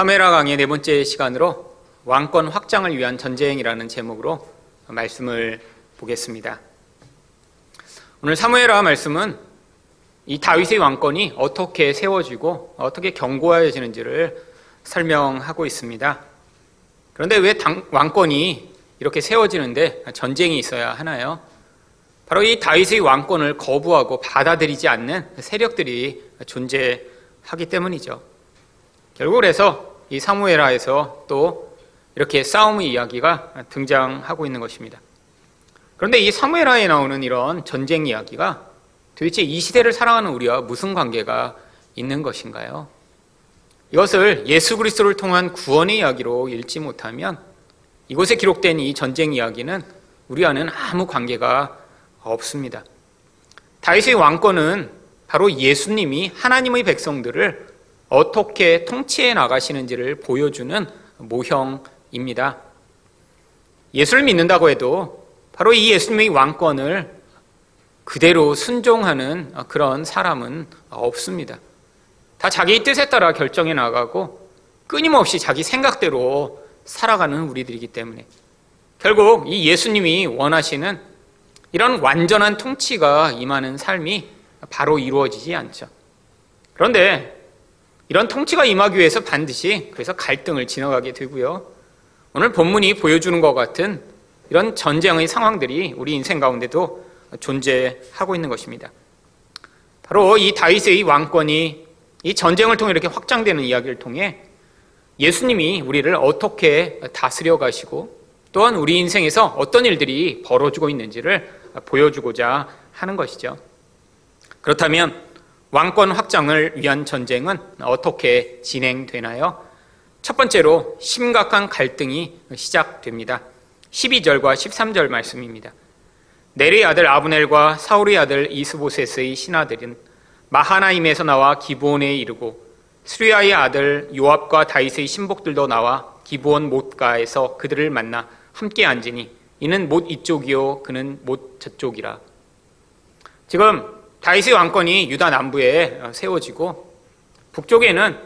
사메라 강의 네 번째 시간으로 왕권 확장을 위한 전쟁이라는 제목으로 말씀을 보겠습니다. 오늘 사무엘라 말씀은 이 다윗의 왕권이 어떻게 세워지고 어떻게 견고해지는지를 설명하고 있습니다. 그런데 왜 당, 왕권이 이렇게 세워지는데 전쟁이 있어야 하나요? 바로 이 다윗의 왕권을 거부하고 받아들이지 않는 세력들이 존재하기 때문이죠. 결국 그래서 이 사무엘하에서 또 이렇게 싸움의 이야기가 등장하고 있는 것입니다. 그런데 이 사무엘하에 나오는 이런 전쟁 이야기가 도대체 이 시대를 살아가는 우리와 무슨 관계가 있는 것인가요? 이것을 예수 그리스도를 통한 구원의 이야기로 읽지 못하면 이곳에 기록된 이 전쟁 이야기는 우리와는 아무 관계가 없습니다. 다윗의 왕권은 바로 예수님이 하나님의 백성들을 어떻게 통치해 나가시는지를 보여주는 모형입니다. 예수를 믿는다고 해도 바로 이 예수님의 왕권을 그대로 순종하는 그런 사람은 없습니다. 다 자기 뜻에 따라 결정해 나가고 끊임없이 자기 생각대로 살아가는 우리들이기 때문에 결국 이 예수님이 원하시는 이런 완전한 통치가 임하는 삶이 바로 이루어지지 않죠. 그런데 이런 통치가 임하기 위해서 반드시 그래서 갈등을 지나가게 되고요. 오늘 본문이 보여주는 것 같은 이런 전쟁의 상황들이 우리 인생 가운데도 존재하고 있는 것입니다. 바로 이 다윗의 왕권이 이 전쟁을 통해 이렇게 확장되는 이야기를 통해 예수님이 우리를 어떻게 다스려 가시고 또한 우리 인생에서 어떤 일들이 벌어지고 있는지를 보여주고자 하는 것이죠. 그렇다면 왕권 확장을 위한 전쟁은 어떻게 진행되나요? 첫 번째로 심각한 갈등이 시작됩니다. 12절과 13절 말씀입니다. 네리 아들 아브넬과 사울의 아들 이스보셋의 신하들은 마하나임에서 나와 기브온에 이르고 수리아의 아들 요압과 다윗의 신복들도 나와 기브온 못가에서 그들을 만나 함께 앉으니 이는 못 이쪽이요 그는 못 저쪽이라. 지금 다윗의 왕권이 유다 남부에 세워지고 북쪽에는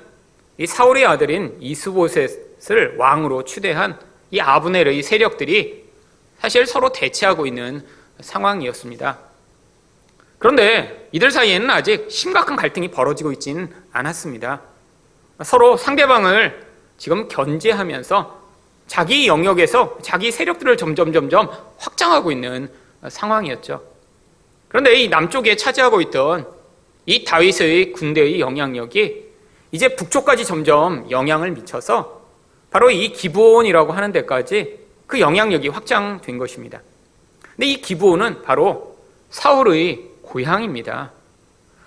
이 사울의 아들인 이스보셋을 왕으로 추대한 이 아브넬의 세력들이 사실 서로 대치하고 있는 상황이었습니다. 그런데 이들 사이에는 아직 심각한 갈등이 벌어지고 있지는 않았습니다. 서로 상대방을 지금 견제하면서 자기 영역에서 자기 세력들을 점점 점점 확장하고 있는 상황이었죠. 그런데 이 남쪽에 차지하고 있던 이 다윗의 군대의 영향력이 이제 북쪽까지 점점 영향을 미쳐서 바로 이 기브온이라고 하는 데까지 그 영향력이 확장된 것입니다. 근데 이 기브온은 바로 사울의 고향입니다.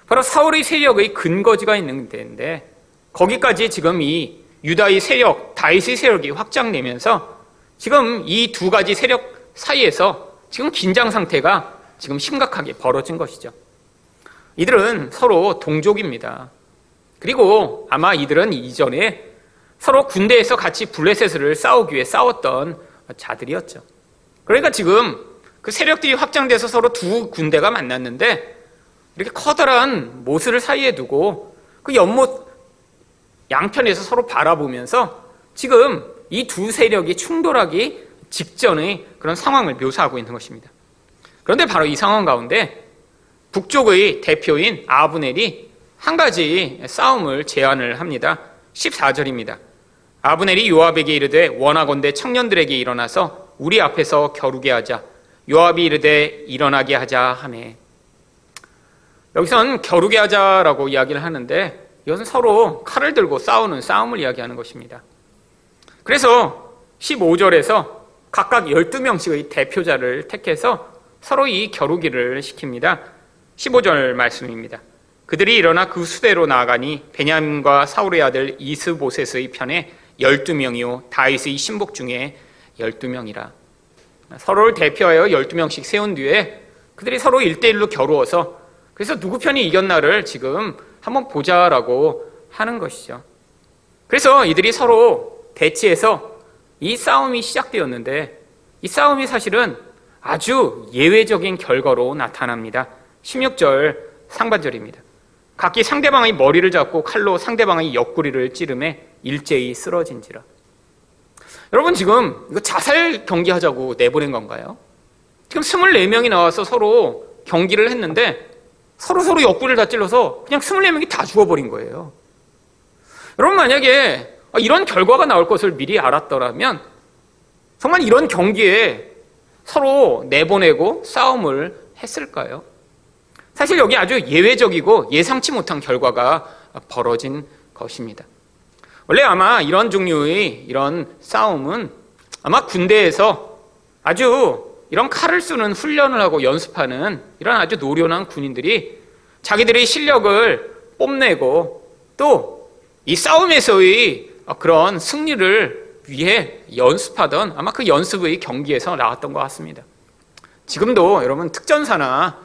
바로 사울의 세력의 근거지가 있는 데인데 거기까지 지금 이 유다의 세력, 다윗의 세력이 확장되면서 지금 이 두 가지 세력 사이에서 지금 긴장 상태가 지금 심각하게 벌어진 것이죠. 이들은 서로 동족입니다. 그리고 아마 이들은 이전에 서로 군대에서 같이 블레셋을 싸우기 위해 싸웠던 자들이었죠. 그러니까 지금 그 세력들이 확장돼서 서로 두 군대가 만났는데 이렇게 커다란 모습을 사이에 두고 그 연못 양편에서 서로 바라보면서 지금 이 두 세력이 충돌하기 직전의 그런 상황을 묘사하고 있는 것입니다. 그런데 바로 이 상황 가운데 북쪽의 대표인 아브넬이 한 가지 싸움을 제안을 합니다. 14절입니다. 아브넬이 요압에게 이르되 원하건대 청년들에게 일어나서 우리 앞에서 겨루게 하자. 요압이 이르되 일어나게 하자 하매. 여기선 겨루게 하자라고 이야기를 하는데 이것은 서로 칼을 들고 싸우는 싸움을 이야기하는 것입니다. 그래서 15절에서 각각 12명씩의 대표자를 택해서 서로 이 겨루기를 시킵니다. 15절 말씀입니다. 그들이 일어나 그 수대로 나아가니 베냐민과 사울의 아들 이스보셋의 편에 12명이요 다윗의 신복 중에 12명이라. 서로를 대표하여 12명씩 세운 뒤에 그들이 서로 1대1로 겨루어서 그래서 누구 편이 이겼나를 지금 한번 보자라고 하는 것이죠. 그래서 이들이 서로 대치해서 이 싸움이 시작되었는데 이 싸움이 사실은 아주 예외적인 결과로 나타납니다. 16절 상반절입니다. 각기 상대방의 머리를 잡고 칼로 상대방의 옆구리를 찌르매 일제히 쓰러진지라. 여러분 지금 이거 자살 경기하자고 내보낸 건가요? 지금 24명이 나와서 서로 경기를 했는데 서로 서로 옆구리를 다 찔러서 그냥 24명이 다 죽어버린 거예요. 여러분 만약에 이런 결과가 나올 것을 미리 알았더라면 정말 이런 경기에 서로 내보내고 싸움을 했을까요? 사실 여기 아주 예외적이고 예상치 못한 결과가 벌어진 것입니다. 원래 아마 이런 종류의 이런 싸움은 아마 군대에서 아주 이런 칼을 쓰는 훈련을 하고 연습하는 이런 아주 노련한 군인들이 자기들의 실력을 뽐내고 또 이 싸움에서의 그런 승리를 위해 연습하던 아마 그 연습의 경기에서 나왔던 것 같습니다. 지금도 여러분 특전사나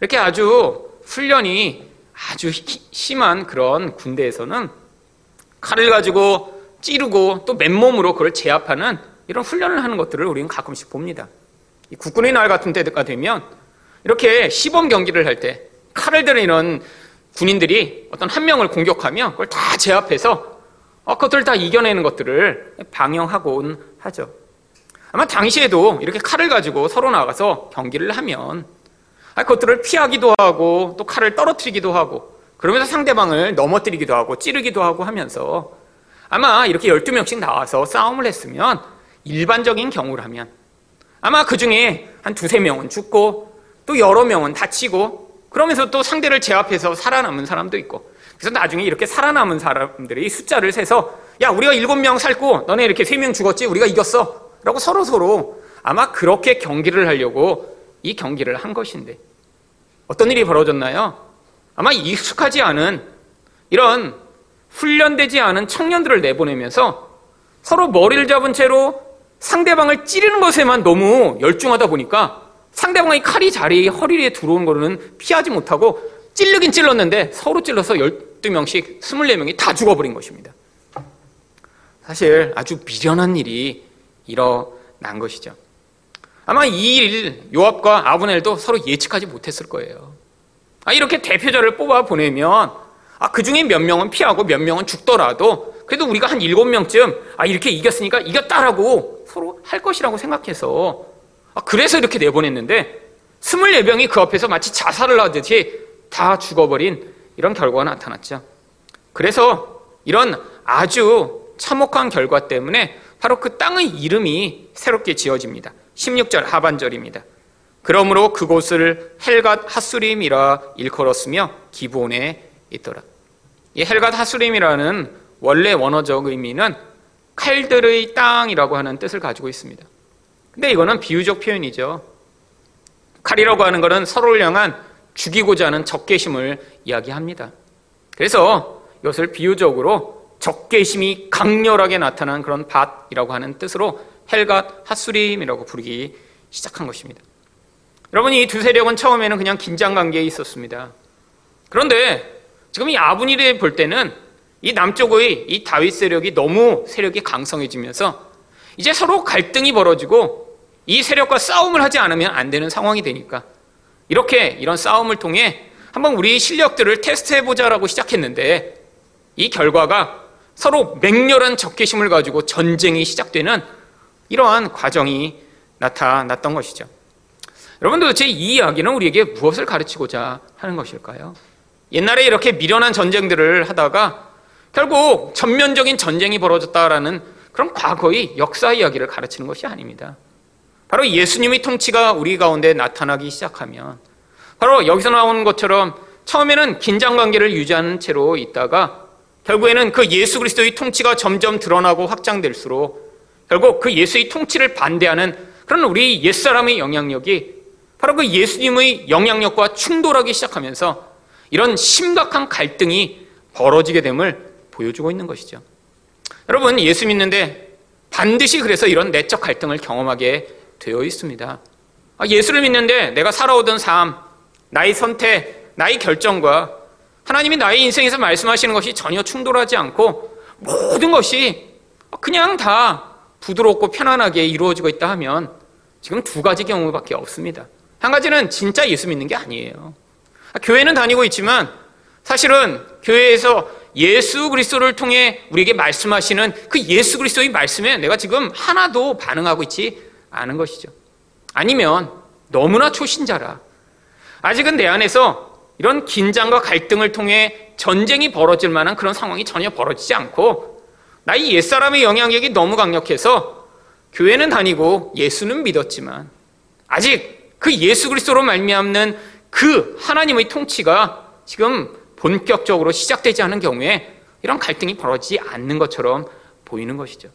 이렇게 아주 훈련이 아주 심한 그런 군대에서는 칼을 가지고 찌르고 또 맨몸으로 그걸 제압하는 이런 훈련을 하는 것들을 우리는 가끔씩 봅니다. 국군의 날 같은 때가 되면 이렇게 시범 경기를 할 때 칼을 드는 이런 군인들이 어떤 한 명을 공격하면 그걸 다 제압해서 어, 그것들을 다 이겨내는 것들을 방영하곤 하죠. 아마 당시에도 이렇게 칼을 가지고 서로 나가서 경기를 하면 아, 그것들을 피하기도 하고 또 칼을 떨어뜨리기도 하고 그러면서 상대방을 넘어뜨리기도 하고 찌르기도 하고 하면서 아마 이렇게 12명씩 나와서 싸움을 했으면 일반적인 경우라면 아마 그 중에 한 두세 명은 죽고 또 여러 명은 다치고 그러면서 또 상대를 제압해서 살아남은 사람도 있고 그래서 나중에 이렇게 살아남은 사람들이 숫자를 세서 야 우리가 일곱 명 살고 너네 이렇게 세 명 죽었지? 우리가 이겼어. 라고 서로 서로 아마 그렇게 경기를 하려고 이 경기를 한 것인데. 어떤 일이 벌어졌나요? 아마 익숙하지 않은 이런 훈련되지 않은 청년들을 내보내면서 서로 머리를 잡은 채로 상대방을 찌르는 것에만 너무 열중하다 보니까 상대방의 칼이 자리 허리에 들어온 거는 피하지 못하고 찔르긴 찔렀는데 서로 찔러서 12명씩 24명이 다 죽어버린 것입니다. 사실 아주 미련한 일이 일어난 것이죠. 아마 이 일, 요압과 아브넬도 서로 예측하지 못했을 거예요. 아, 이렇게 대표자를 뽑아 보내면, 아, 그 중에 몇 명은 피하고 몇 명은 죽더라도, 그래도 우리가 한 일곱 명쯤, 아, 이렇게 이겼으니까 이겼다라고 서로 할 것이라고 생각해서, 아, 그래서 이렇게 내보냈는데, 스물네 명이 그 앞에서 마치 자살을 하듯이 다 죽어버린 이런 결과가 나타났죠. 그래서 이런 아주 참혹한 결과 때문에 바로 그 땅의 이름이 새롭게 지어집니다. 16절 하반절입니다. 그러므로 그곳을 헬갓 핫수림이라 일컬었으며 기브온에 있더라. 이 헬갓 핫수림이라는 원래 원어적 의미는 칼들의 땅이라고 하는 뜻을 가지고 있습니다. 근데 이거는 비유적 표현이죠. 칼이라고 하는 것은 서로를 향한 죽이고자 하는 적개심을 이야기합니다. 그래서 이것을 비유적으로 적개심이 강렬하게 나타난 그런 밭이라고 하는 뜻으로 헬갓 핫수림이라고 부르기 시작한 것입니다. 여러분 이 두 세력은 처음에는 그냥 긴장 관계에 있었습니다. 그런데 지금 이 아브니를 볼 때는 이 남쪽의 이 다윗 세력이 너무 세력이 강성해지면서 이제 서로 갈등이 벌어지고 이 세력과 싸움을 하지 않으면 안 되는 상황이 되니까 이렇게 이런 싸움을 통해 한번 우리 실력들을 테스트해보자라고 시작했는데 이 결과가 서로 맹렬한 적개심을 가지고 전쟁이 시작되는 이러한 과정이 나타났던 것이죠. 여러분 도대체 이 이야기는 우리에게 무엇을 가르치고자 하는 것일까요? 옛날에 이렇게 미련한 전쟁들을 하다가 결국 전면적인 전쟁이 벌어졌다라는 그런 과거의 역사 이야기를 가르치는 것이 아닙니다. 바로 예수님의 통치가 우리 가운데 나타나기 시작하면 바로 여기서 나오는 것처럼 처음에는 긴장 관계를 유지하는 채로 있다가 결국에는 그 예수 그리스도의 통치가 점점 드러나고 확장될수록 결국 그 예수의 통치를 반대하는 그런 우리 옛사람의 영향력이 바로 그 예수님의 영향력과 충돌하기 시작하면서 이런 심각한 갈등이 벌어지게 됨을 보여주고 있는 것이죠. 여러분, 예수 믿는데 반드시 그래서 이런 내적 갈등을 경험하게 되어 있습니다. 아, 예수를 믿는데 내가 살아오던 삶, 나의 선택, 나의 결정과 하나님이 나의 인생에서 말씀하시는 것이 전혀 충돌하지 않고 모든 것이 그냥 다 부드럽고 편안하게 이루어지고 있다 하면 지금 두 가지 경우밖에 없습니다. 한 가지는 진짜 예수 믿는 게 아니에요. 교회는 다니고 있지만 사실은 교회에서 예수 그리스도를 통해 우리에게 말씀하시는 그 예수 그리스도의 말씀에 내가 지금 하나도 반응하고 있지 않은 것이죠. 아니면 너무나 초신자라. 아직은 내 안에서 이런 긴장과 갈등을 통해 전쟁이 벌어질 만한 그런 상황이 전혀 벌어지지 않고 나의 옛사람의 영향력이 너무 강력해서 교회는 다니고 예수는 믿었지만 아직 그 예수 그리스도로 말미암는 그 하나님의 통치가 지금 본격적으로 시작되지 않은 경우에 이런 갈등이 벌어지지 않는 것처럼 보이는 것이죠.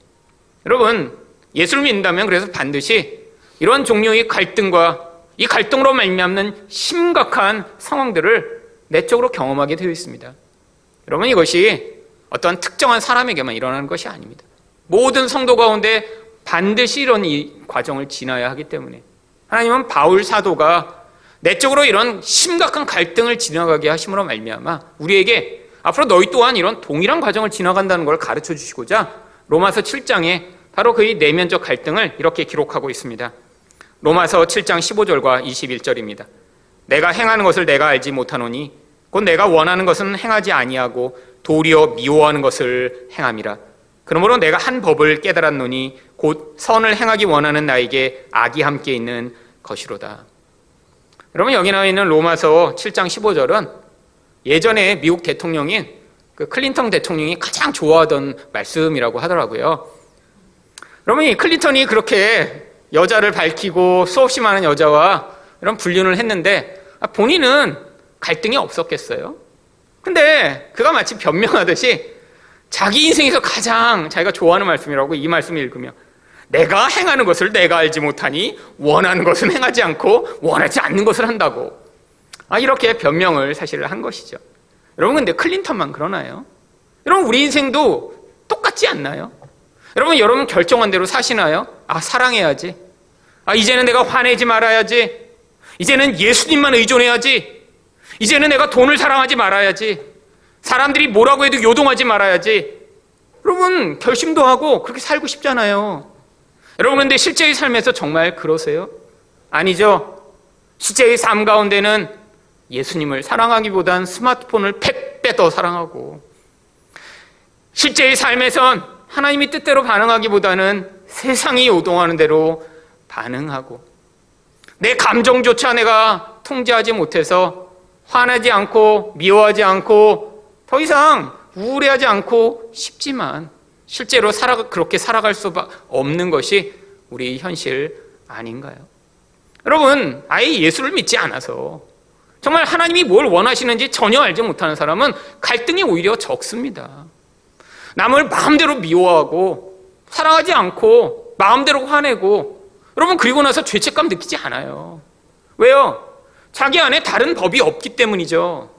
여러분, 예수를 믿는다면 그래서 반드시 이런 종류의 갈등과 이 갈등으로 말미암는 심각한 상황들을 내적으로 경험하게 되어 있습니다. 여러분 이것이 어떤 특정한 사람에게만 일어나는 것이 아닙니다. 모든 성도 가운데 반드시 이런 이 과정을 지나야 하기 때문에 하나님은 바울 사도가 내적으로 이런 심각한 갈등을 지나가게 하심으로 말미암아 우리에게 앞으로 너희 또한 이런 동일한 과정을 지나간다는 걸 가르쳐 주시고자 로마서 7장에 바로 그의 내면적 갈등을 이렇게 기록하고 있습니다. 로마서 7장 15절과 21절입니다. 내가 행하는 것을 내가 알지 못하노니 곧 내가 원하는 것은 행하지 아니하고 도리어 미워하는 것을 행함이라. 그러므로 내가 한 법을 깨달았노니 곧 선을 행하기 원하는 나에게 악이 함께 있는 것이로다. 여러분 여기 나와 있는 로마서 7장 15절은 예전에 미국 대통령인 그 클린턴 대통령이 가장 좋아하던 말씀이라고 하더라고요. 여러분 이 클린턴이 그렇게 여자를 밝히고 수없이 많은 여자와 이런 불륜을 했는데 아, 본인은 갈등이 없었겠어요? 근데 그가 마치 변명하듯이 자기 인생에서 가장 자기가 좋아하는 말씀이라고 이 말씀을 읽으며 내가 행하는 것을 내가 알지 못하니 원하는 것은 행하지 않고 원하지 않는 것을 한다고. 아, 이렇게 변명을 사실 한 것이죠. 여러분, 근데 클린턴만 그러나요? 여러분, 우리 인생도 똑같지 않나요? 여러분, 여러분 결정한 대로 사시나요? 아, 사랑해야지. 아, 이제는 내가 화내지 말아야지. 이제는 예수님만 의존해야지. 이제는 내가 돈을 사랑하지 말아야지. 사람들이 뭐라고 해도 요동하지 말아야지. 여러분, 결심도 하고 그렇게 살고 싶잖아요. 여러분, 근데 실제의 삶에서 정말 그러세요? 아니죠. 실제의 삶 가운데는 예수님을 사랑하기보단 스마트폰을 팩빼 더 사랑하고, 실제의 삶에선 하나님이 뜻대로 반응하기보다는 세상이 요동하는 대로 반응하고, 내 감정조차 내가 통제하지 못해서 화나지 않고 미워하지 않고 더 이상 우울해하지 않고 싶지만 실제로 살아 그렇게 살아갈 수 없는 것이 우리 현실 아닌가요? 여러분, 아예 예수를 믿지 않아서 정말 하나님이 뭘 원하시는지 전혀 알지 못하는 사람은 갈등이 오히려 적습니다. 남을 마음대로 미워하고 사랑하지 않고 마음대로 화내고 여러분 그리고 나서 죄책감 느끼지 않아요. 왜요? 자기 안에 다른 법이 없기 때문이죠.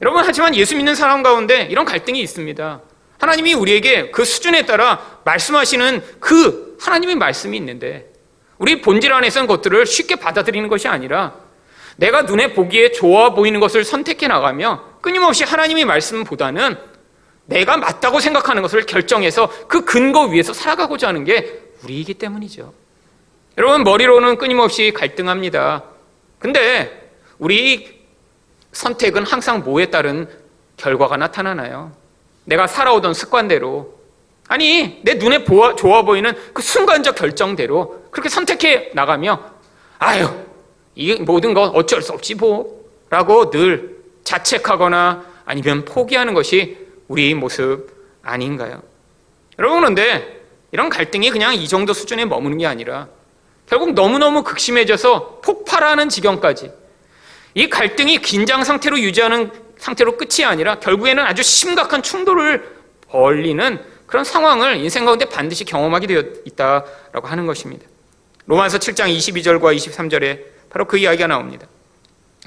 여러분 하지만 예수 믿는 사람 가운데 이런 갈등이 있습니다. 하나님이 우리에게 그 수준에 따라 말씀하시는 그 하나님의 말씀이 있는데 우리 본질 안에 있는 것들을 쉽게 받아들이는 것이 아니라 내가 눈에 보기에 좋아 보이는 것을 선택해 나가며 끊임없이 하나님의 말씀보다는 내가 맞다고 생각하는 것을 결정해서 그 근거 위에서 살아가고자 하는 게 우리이기 때문이죠. 여러분 머리로는 끊임없이 갈등합니다. 근데 우리 선택은 항상 뭐에 따른 결과가 나타나나요? 내가 살아오던 습관대로 아니 내 눈에 보아, 좋아 보이는 그 순간적 결정대로 그렇게 선택해 나가며 아유 이 모든 것 어쩔 수 없지 뭐 라고 늘 자책하거나 아니면 포기하는 것이 우리 모습 아닌가요? 여러분 그런데 이런 갈등이 그냥 이 정도 수준에 머무는 게 아니라 결국 너무너무 극심해져서 폭발하는 지경까지 이 갈등이 긴장 상태로 유지하는 상태로 끝이 아니라 결국에는 아주 심각한 충돌을 벌리는 그런 상황을 인생 가운데 반드시 경험하게 되어 있다라고 하는 것입니다. 로마서 7장 22절과 23절에 바로 그 이야기가 나옵니다.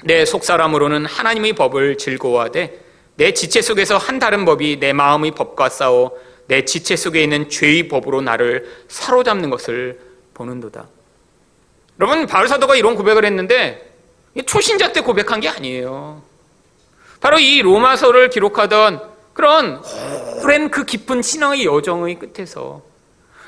내 속사람으로는 하나님의 법을 즐거워하되 내 지체 속에서 한 다른 법이 내 마음의 법과 싸워 내 지체 속에 있는 죄의 법으로 나를 사로잡는 것을 보는도다. 여러분 바울 사도가 이런 고백을 했는데 초신자 때 고백한 게 아니에요. 바로 이 로마서를 기록하던 그런 오랜 그 깊은 신앙의 여정의 끝에서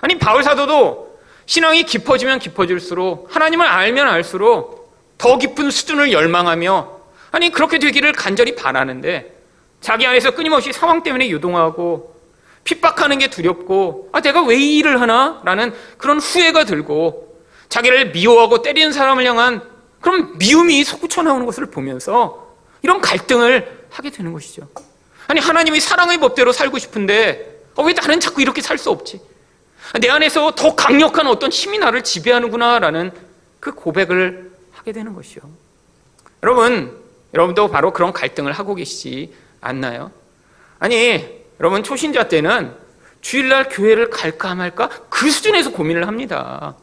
아니 바울 사도도 신앙이 깊어지면 깊어질수록 하나님을 알면 알수록 더 깊은 수준을 열망하며 아니 그렇게 되기를 간절히 바라는데 자기 안에서 끊임없이 상황 때문에 요동하고 핍박하는 게 두렵고 아 내가 왜 이 일을 하나? 라는 그런 후회가 들고 자기를 미워하고 때리는 사람을 향한 그런 미움이 솟구쳐 나오는 것을 보면서 이런 갈등을 하게 되는 것이죠. 아니 하나님이 사랑의 법대로 살고 싶은데 어, 왜 나는 자꾸 이렇게 살 수 없지? 내 안에서 더 강력한 어떤 힘이 나를 지배하는구나라는 그 고백을 하게 되는 것이요. 여러분, 여러분도 바로 그런 갈등을 하고 계시지 않나요? 아니, 여러분 초신자 때는 주일날 교회를 갈까 말까 그 수준에서 고민을 합니다.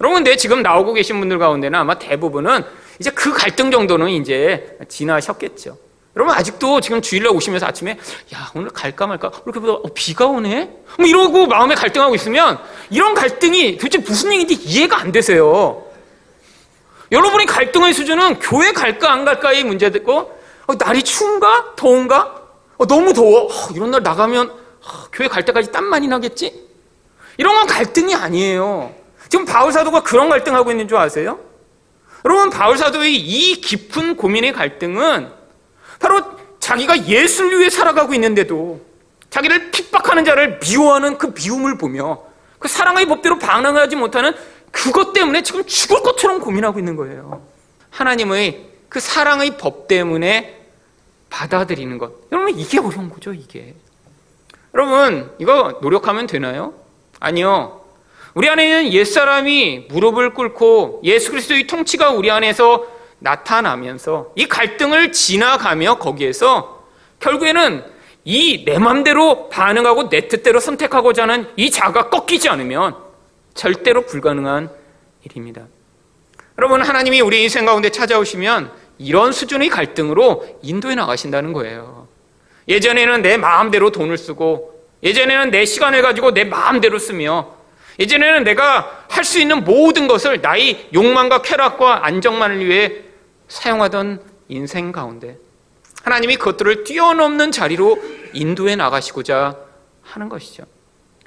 여러분, 근데 지금 나오고 계신 분들 가운데는 아마 대부분은 이제 그 갈등 정도는 이제 지나셨겠죠. 여러분 아직도 지금 주일날 오시면서 아침에 야 오늘 갈까 말까 이렇게 보다 어, 비가 오네 뭐 이러고 마음에 갈등하고 있으면 이런 갈등이 도대체 무슨 얘기인지 이해가 안 되세요. 여러분이 갈등의 수준은 교회 갈까 안 갈까의 문제고 어, 날이 추운가 더운가 어, 너무 더워 어, 이런 날 나가면 어, 교회 갈 때까지 땀 많이 나겠지 이런 건 갈등이 아니에요. 지금 바울 사도가 그런 갈등하고 있는 줄 아세요? 여러분 바울 사도의 이 깊은 고민의 갈등은 바로 자기가 예수를 위해 살아가고 있는데도 자기를 핍박하는 자를 미워하는 그 미움을 보며 그 사랑의 법대로 반응하지 못하는 그것 때문에 지금 죽을 것처럼 고민하고 있는 거예요. 하나님의 그 사랑의 법 때문에 받아들이는 것. 여러분, 이게 어려운 거죠, 이게. 여러분, 이거 노력하면 되나요? 아니요. 우리 안에 있는 옛사람이 무릎을 꿇고 예수 그리스도의 통치가 우리 안에서 나타나면서 이 갈등을 지나가며 거기에서 결국에는 이 내 맘대로 반응하고 내 뜻대로 선택하고자 하는 이 자가 꺾이지 않으면 절대로 불가능한 일입니다. 여러분, 하나님이 우리 인생 가운데 찾아오시면 이런 수준의 갈등으로 인도해 나가신다는 거예요. 예전에는 내 마음대로 돈을 쓰고, 예전에는 내 시간을 가지고 내 마음대로 쓰며, 예전에는 내가 할 수 있는 모든 것을 나의 욕망과 쾌락과 안정만을 위해 사용하던 인생 가운데 하나님이 그것들을 뛰어넘는 자리로 인도해 나가시고자 하는 것이죠.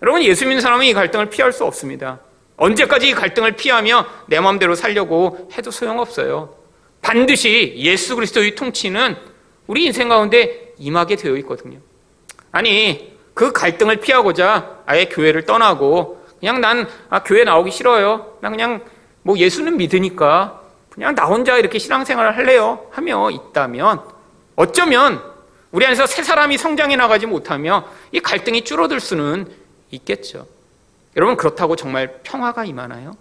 여러분 예수 믿는 사람은 이 갈등을 피할 수 없습니다. 언제까지 이 갈등을 피하며 내 마음대로 살려고 해도 소용없어요. 반드시 예수 그리스도의 통치는 우리 인생 가운데 임하게 되어 있거든요. 아니 그 갈등을 피하고자 아예 교회를 떠나고 그냥 난 아, 교회 나오기 싫어요. 나 그냥 뭐 예수는 믿으니까 그냥 나 혼자 이렇게 신앙생활을 할래요. 하며 있다면 어쩌면 우리 안에서 새 사람이 성장해 나가지 못하며 이 갈등이 줄어들 수는 있겠죠. 여러분 그렇다고 정말 평화가 임하나요?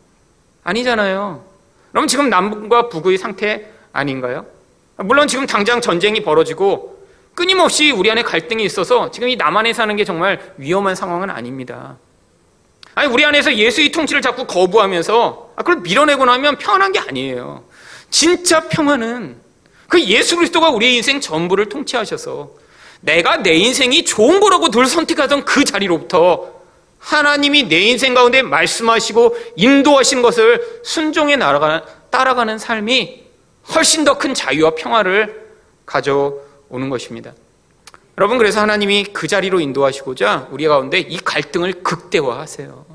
아니잖아요. 그럼 지금 남북과 북의 상태 아닌가요? 물론 지금 당장 전쟁이 벌어지고 끊임없이 우리 안에 갈등이 있어서 지금 이 남한에 사는 게 정말 위험한 상황은 아닙니다. 아니 우리 안에서 예수의 통치를 자꾸 거부하면서 아, 그걸 밀어내고 나면 평안한 게 아니에요. 진짜 평안은 그 예수 그리스도가 우리의 인생 전부를 통치하셔서 내가 내 인생이 좋은 거라고 늘 선택하던 그 자리로부터 하나님이 내 인생 가운데 말씀하시고 인도하신 것을 순종해 따라가는 삶이 훨씬 더 큰 자유와 평화를 가져오는 것입니다. 여러분 그래서 하나님이 그 자리로 인도하시고자 우리 가운데 이 갈등을 극대화하세요.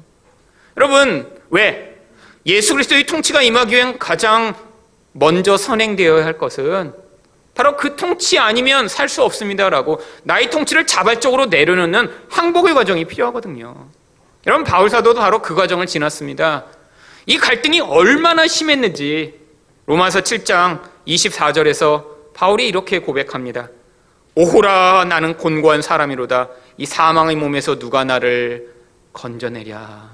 여러분 왜 예수 그리스도의 통치가 임하기 위한 가장 먼저 선행되어야 할 것은 바로 그 통치 아니면 살 수 없습니다라고 나의 통치를 자발적으로 내려놓는 항복의 과정이 필요하거든요. 여러분 바울 사도도 바로 그 과정을 지났습니다. 이 갈등이 얼마나 심했는지 로마서 7장 24절에서 바울이 이렇게 고백합니다. 오호라 나는 곤고한 사람이로다 이 사망의 몸에서 누가 나를 건져내랴.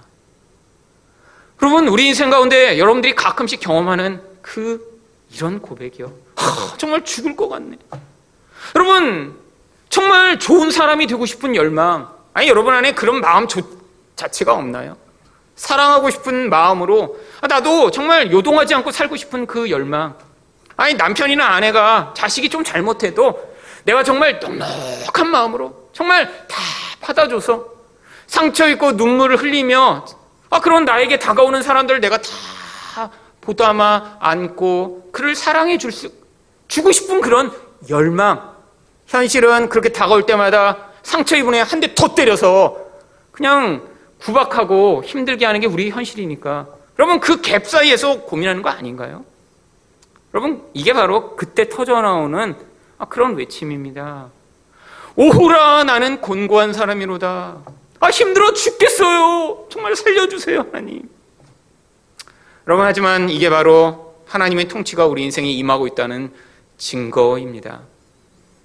여러분 우리 인생 가운데 여러분들이 가끔씩 경험하는 그 이런 고백이요. 하, 정말 죽을 것 같네. 여러분 정말 좋은 사람이 되고 싶은 열망 아니 여러분 안에 그런 마음 자체가 없나요? 사랑하고 싶은 마음으로 아, 나도 정말 요동하지 않고 살고 싶은 그 열망. 아니 남편이나 아내가 자식이 좀 잘못해도 내가 정말 넉넉한 마음으로 정말 다 받아줘서 상처 있고 눈물을 흘리며 아 그런 나에게 다가오는 사람들 내가 다 보담아 안고 그를 사랑해 줄 수 주고 싶은 그런 열망. 현실은 그렇게 다가올 때마다 상처 입은 애 한 대 더 때려서 그냥 구박하고 힘들게 하는 게 우리 현실이니까 여러분 그 갭 사이에서 고민하는 거 아닌가요? 여러분 이게 바로 그때 터져 나오는 아, 그런 외침입니다. 오호라 나는 곤고한 사람이로다. 아 힘들어 죽겠어요. 정말 살려주세요 하나님. 여러분 하지만 이게 바로 하나님의 통치가 우리 인생에 임하고 있다는 증거입니다.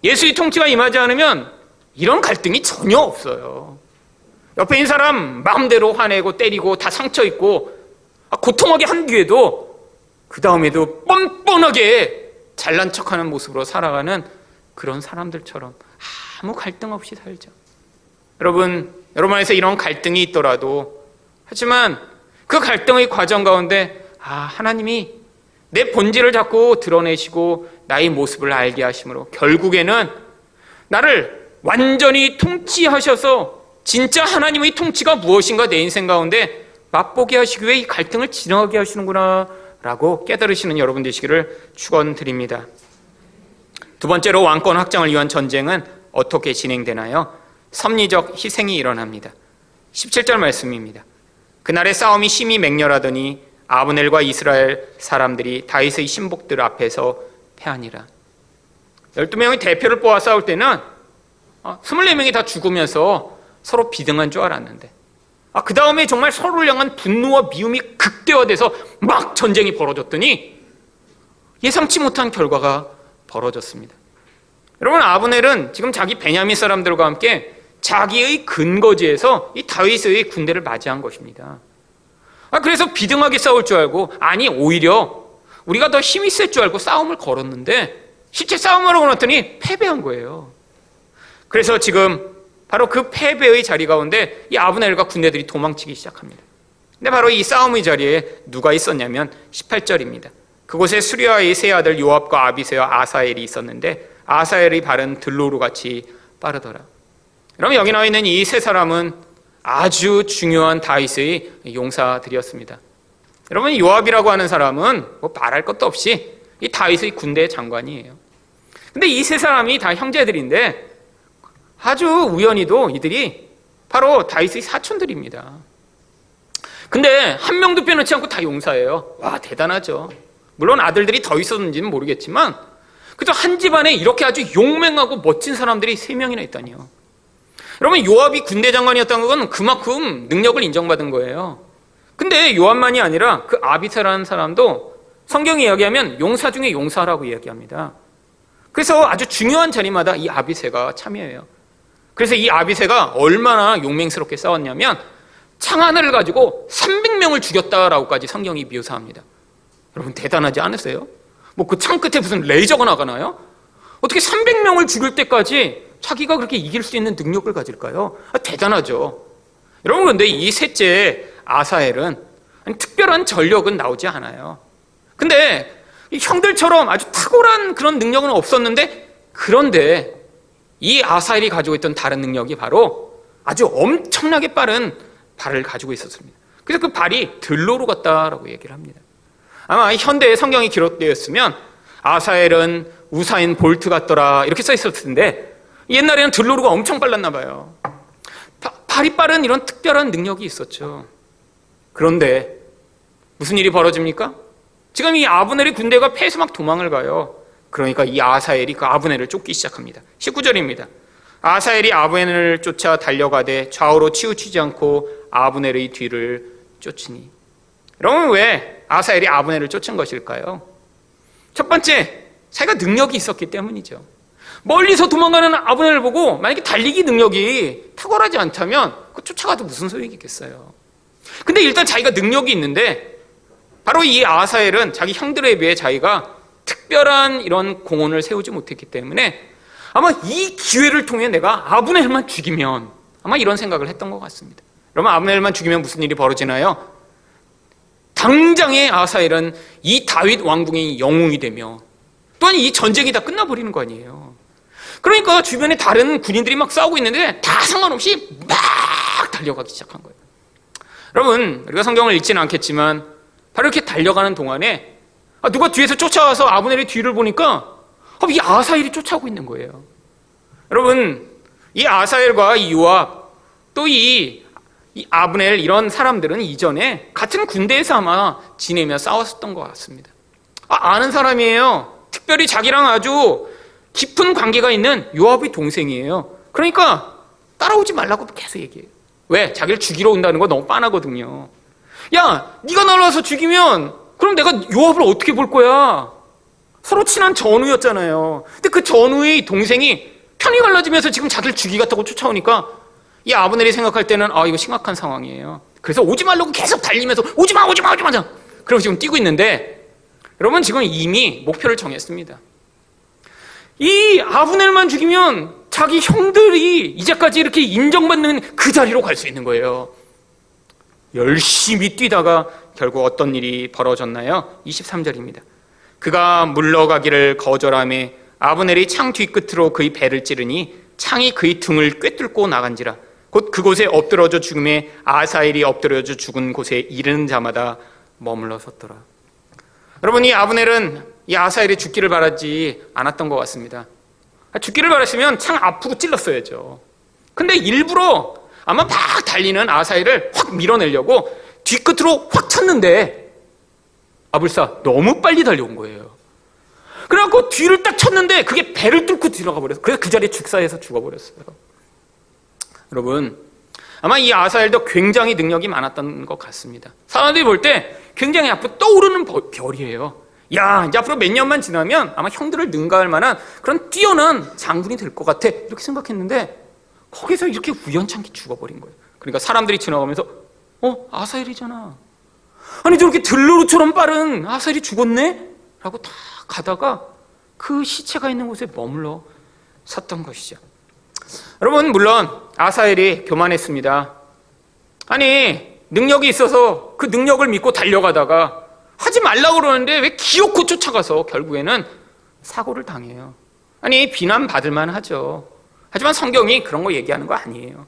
예수의 통치가 임하지 않으면 이런 갈등이 전혀 없어요. 옆에 있는 사람 마음대로 화내고 때리고 다 상처 있고 아, 고통하게 한 뒤에도 그 다음에도 뻔뻔하게 잘난 척하는 모습으로 살아가는 그런 사람들처럼 아무 갈등 없이 살죠. 여러분, 여러분 안에서 이런 갈등이 있더라도 하지만 그 갈등의 과정 가운데 아, 하나님이 내 본질을 자꾸 드러내시고 나의 모습을 알게 하심으로 결국에는 나를 완전히 통치하셔서 진짜 하나님의 통치가 무엇인가 내 인생 가운데 맛보게 하시기 위해 이 갈등을 진행하게 하시는구나 라고 깨달으시는 여러분 되시기를 축원드립니다. 두 번째로 왕권 확장을 위한 전쟁은 어떻게 진행되나요? 섭리적 희생이 일어납니다. 17절 말씀입니다. 그날의 싸움이 심히 맹렬하더니 아브넬과 이스라엘 사람들이 다윗의 신복들 앞에서 패하니라. 12명의 대표를 뽑아 싸울 때는 24명이 어, 다 죽으면서 서로 비등한 줄 알았는데 아, 그 다음에 정말 서로를 향한 분노와 미움이 극대화돼서 막 전쟁이 벌어졌더니 예상치 못한 결과가 벌어졌습니다. 여러분 아브넬은 지금 자기 베냐민 사람들과 함께 자기의 근거지에서 이 다윗의 군대를 맞이한 것입니다. 아, 그래서 비등하게 싸울 줄 알고, 아니, 오히려 우리가 더 힘이 셀 줄 알고 싸움을 걸었는데, 실제 싸움을 하고 났더니 패배한 거예요. 그래서 지금 바로 그 패배의 자리 가운데 이 아브넬과 군대들이 도망치기 시작합니다. 근데 바로 이 싸움의 자리에 누가 있었냐면 18절입니다. 그곳에 수리아의 세 아들 요압과 아비세와 아사엘이 있었는데 아사엘의 발은 들로루 같이 빠르더라. 그럼 여기 나와 있는 이 세 사람은 아주 중요한 다윗의 용사들이었습니다. 여러분 요압이라고 하는 사람은 뭐 말할 것도 없이 이 다윗의 군대 장관이에요. 근데 이 세 사람이 다 형제들인데 아주 우연히도 이들이 바로 다윗의 사촌들입니다. 근데 한 명도 빼놓지 않고 다 용사예요. 와 대단하죠. 물론 아들들이 더 있었는지는 모르겠지만 그저 한 집안에 이렇게 아주 용맹하고 멋진 사람들이 세 명이나 있다니요. 여러분 요압이 군대 장관이었다는 건 그만큼 능력을 인정받은 거예요. 근데 요압만이 아니라 그 아비세라는 사람도 성경이 이야기하면 용사 중에 용사라고 이야기합니다. 그래서 아주 중요한 자리마다 이 아비세가 참여해요. 그래서 이 아비세가 얼마나 용맹스럽게 싸웠냐면 창하늘을 가지고 300명을 죽였다라고까지 성경이 묘사합니다. 여러분 대단하지 않으세요? 뭐 그 창 끝에 무슨 레이저가 나가나요? 어떻게 300명을 죽일 때까지 자기가 그렇게 이길 수 있는 능력을 가질까요? 아, 대단하죠. 여러분, 그런데 이 셋째 아사엘은 특별한 전력은 나오지 않아요. 근데 형들처럼 아주 탁월한 그런 능력은 없었는데 그런데 이 아사엘이 가지고 있던 다른 능력이 바로 아주 엄청나게 빠른 발을 가지고 있었습니다. 그래서 그 발이 들로로 갔다라고 얘기를 합니다. 아마 현대의 성경이 기록되었으면 아사엘은 우사인 볼트 같더라 이렇게 써 있었을 텐데 옛날에는 들로루가 엄청 빨랐나 봐요. 발이 빠른 이런 특별한 능력이 있었죠. 그런데 무슨 일이 벌어집니까? 지금 이 아브넬의 군대가 패해서 막 도망을 가요. 그러니까 이 아사엘이 그 아브넬을 쫓기 시작합니다. 19절입니다. 아사엘이 아브넬을 쫓아 달려가되 좌우로 치우치지 않고 아브넬의 뒤를 쫓으니. 여러분 왜 아사엘이 아브넬을 쫓은 것일까요? 첫 번째, 자기가 능력이 있었기 때문이죠. 멀리서 도망가는 아브넬을 보고 만약에 달리기 능력이 탁월하지 않다면 그 쫓아가도 무슨 소용이 있겠어요. 근데 일단 자기가 능력이 있는데 바로 이 아사엘은 자기 형들에 비해 자기가 특별한 이런 공헌을 세우지 못했기 때문에 아마 이 기회를 통해 내가 아브넬만 죽이면 아마 이런 생각을 했던 것 같습니다. 그러면 아브넬만 죽이면 무슨 일이 벌어지나요? 당장의 아사엘은 이 다윗 왕궁의 영웅이 되며 또한 이 전쟁이 다 끝나버리는 거 아니에요. 그러니까 주변에 다른 군인들이 막 싸우고 있는데 다 상관없이 막 달려가기 시작한 거예요. 여러분, 우리가 성경을 읽지는 않겠지만 바로 이렇게 달려가는 동안에 아, 누가 뒤에서 쫓아와서 아브넬의 뒤를 보니까 아, 이 아사엘이 쫓아오고 있는 거예요. 여러분, 이 아사엘과 이 요압 또이 이 아브넬 이런 사람들은 이전에 같은 군대에서 아마 지내며 싸웠었던 것 같습니다. 아, 아는 사람이에요. 특별히 자기랑 아주 깊은 관계가 있는 요압의 동생이에요. 그러니까 따라오지 말라고 계속 얘기해요. 왜? 자기를 죽이러 온다는 거 너무 빤하거든요. 야, 네가 날라와서 죽이면 그럼 내가 요압을 어떻게 볼 거야? 서로 친한 전우였잖아요. 근데 그 전우의 동생이 편이 갈라지면서 지금 자기를 죽이겠다고 쫓아오니까 이 아브넬이 생각할 때는 아 이거 심각한 상황이에요. 그래서 오지 말라고 계속 달리면서 오지 마, 오지 마, 오지 마. 그러고 지금 뛰고 있는데 여러분 지금 이미 목표를 정했습니다. 이 아브넬만 죽이면 자기 형들이 이제까지 이렇게 인정받는 그 자리로 갈 수 있는 거예요. 열심히 뛰다가 결국 어떤 일이 벌어졌나요? 23절입니다. 그가 물러가기를 거절함에 아브넬이 창 뒤끝으로 그의 배를 찌르니 창이 그의 등을 꿰뚫고 나간지라 곧 그곳에 엎드러져 죽음에 아사엘이 엎드려져 죽은 곳에 이르는 자마다 머물러 섰더라. 여러분 이 아브넬은 이 아사엘이 죽기를 바라지 않았던 것 같습니다. 죽기를 바랐으면 창 앞으로 찔렀어야죠. 근데 일부러 아마 막 달리는 아사엘을 확 밀어내려고 뒤끝으로 확 쳤는데 아불사 너무 빨리 달려온 거예요. 그래갖고 뒤를 딱 쳤는데 그게 배를 뚫고 들어가 버렸어요. 그래서 그 자리에 죽사해서 죽어버렸어요. 여러분 아마 이 아사엘도 굉장히 능력이 많았던 것 같습니다. 사람들이 볼 때 굉장히 앞으로 떠오르는 별이에요. 야, 이제 앞으로 몇 년만 지나면 아마 형들을 능가할 만한 그런 뛰어난 장군이 될 것 같아. 이렇게 생각했는데 거기서 이렇게 우연찮게 죽어버린 거예요. 그러니까 사람들이 지나가면서 어, 아사엘이잖아. 아니 저렇게 들로루처럼 빠른 아사엘이 죽었네? 라고 다 가다가 그 시체가 있는 곳에 머물러 섰던 것이죠. 여러분 물론 아사엘이 교만했습니다. 아니 능력이 있어서 그 능력을 믿고 달려가다가 하지 말라고 그러는데 왜 기어코 쫓아가서 결국에는 사고를 당해요. 아니, 비난 받을 만하죠. 하지만 성경이 그런 거 얘기하는 거 아니에요.